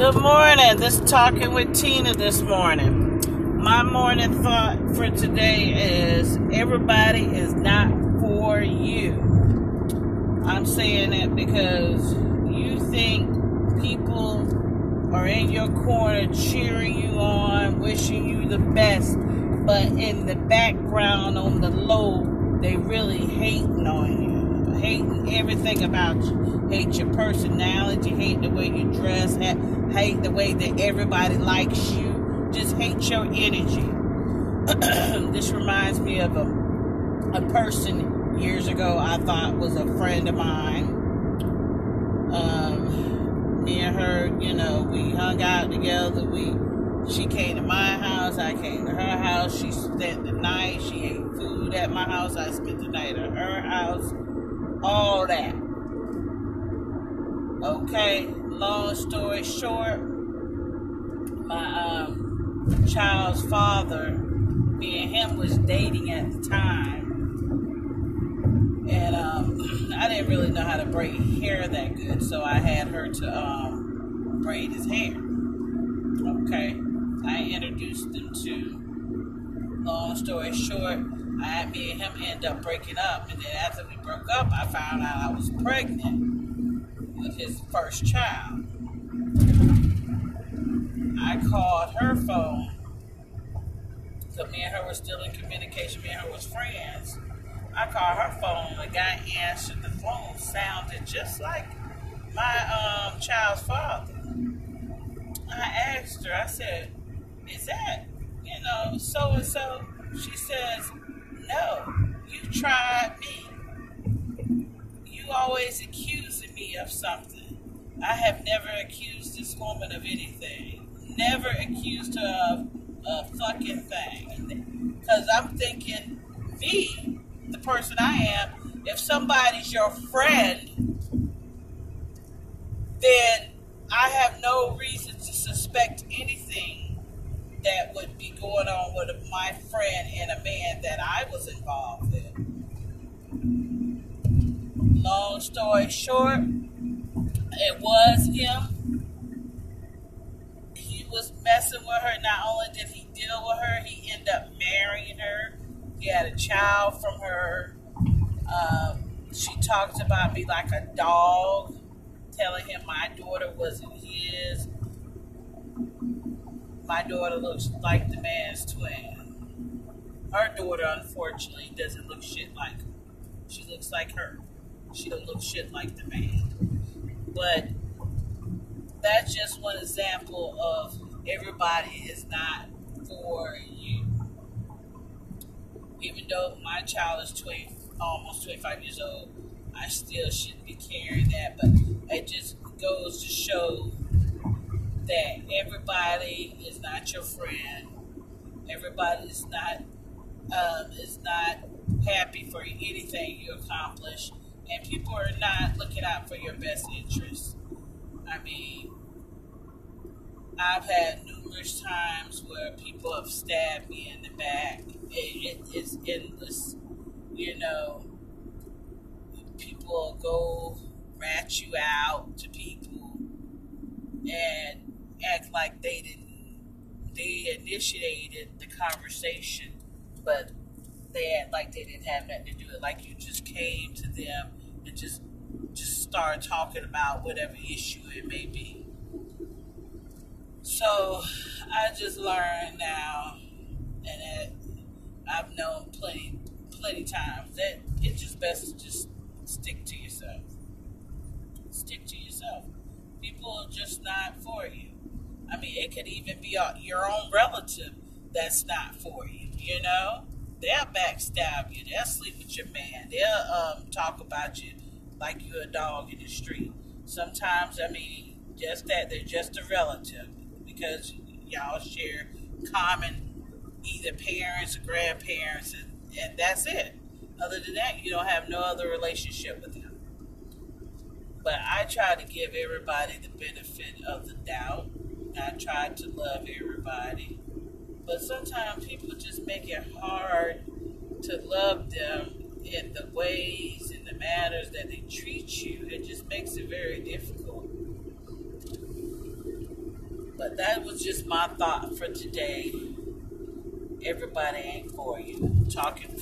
Good morning. This is talking with Tina this morning. My morning thought for today is everybody is not for you. I'm saying that because you think people are in your corner cheering you on, wishing you the best, but in the background on the low, they really hating on you hating everything about you. Hate your personality, hate the way you dress, hate the way that everybody likes you. Just hate your energy. this reminds me of a, a person years ago I thought was a friend of mine. Um, me and her, you know, we hung out together. We she came to my house, I came to her house. She spent the night. She ate food at my house. I spent the night at her house all that. Okay, long story short, my um, child's father, me and him was dating at the time. And um, I didn't really know how to braid hair that good, so I had her to um, braid his hair. Okay, I introduced them to, long story short, I had me and him end up breaking up, and then after we broke up, I found out I was pregnant with his first child. I called her phone. So me and her were still in communication. Me and her was friends. I called her phone. The guy answered the phone. Sounded just like my um, child's father. I asked her. I said, "Is that you know so and so?" She says, no, you tried me. You always accusing me of something. I have never accused this woman of anything. Never accused her of a fucking thing. Because I'm thinking, me, the person I am, if somebody's your friend, then I have no reason to suspect anything that would be going on with my friend and a man that I was involved in. Long story short, it was him. He was messing with her. Not only did he deal with her, he ended up marrying her. He had a child from her. Um, she talked about me like a dog, telling him my daughter wasn't his my daughter looks like the man's twin. Her daughter, unfortunately, doesn't look shit like her. She looks like her. She don't look shit like the man. But that's just one example of everybody is not for you. Even though my child is 20, almost 25 years old, I still shouldn't be carrying that. But it just goes to show that everybody is not your friend. Everybody is not um, is not happy for anything you accomplish, and people are not looking out for your best interests. I mean, I've had numerous times where people have stabbed me in the back. It, it, it's endless, you know. People go rat you out to people, and act like they didn't they initiated the conversation, but they act like they didn't have nothing to do it. Like you just came to them and just just started talking about whatever issue it may be. So I just learned now, and I've known plenty plenty times that it's just best to just stick to yourself. Stick to yourself. People are just not for you. Mean, it could even be your own relative that's not for you, you know? They'll backstab you. They'll sleep with your man. They'll um, talk about you like you're a dog in the street. Sometimes, I mean, just that they're just a relative because y'all share common either parents or grandparents, and, and that's it. Other than that, you don't have no other relationship with them. But I try to give everybody the benefit of the doubt I try to love everybody. But sometimes people just make it hard to love them in the ways and the manners that they treat you. It just makes it very difficult. But that was just my thought for today. Everybody ain't for you. Talking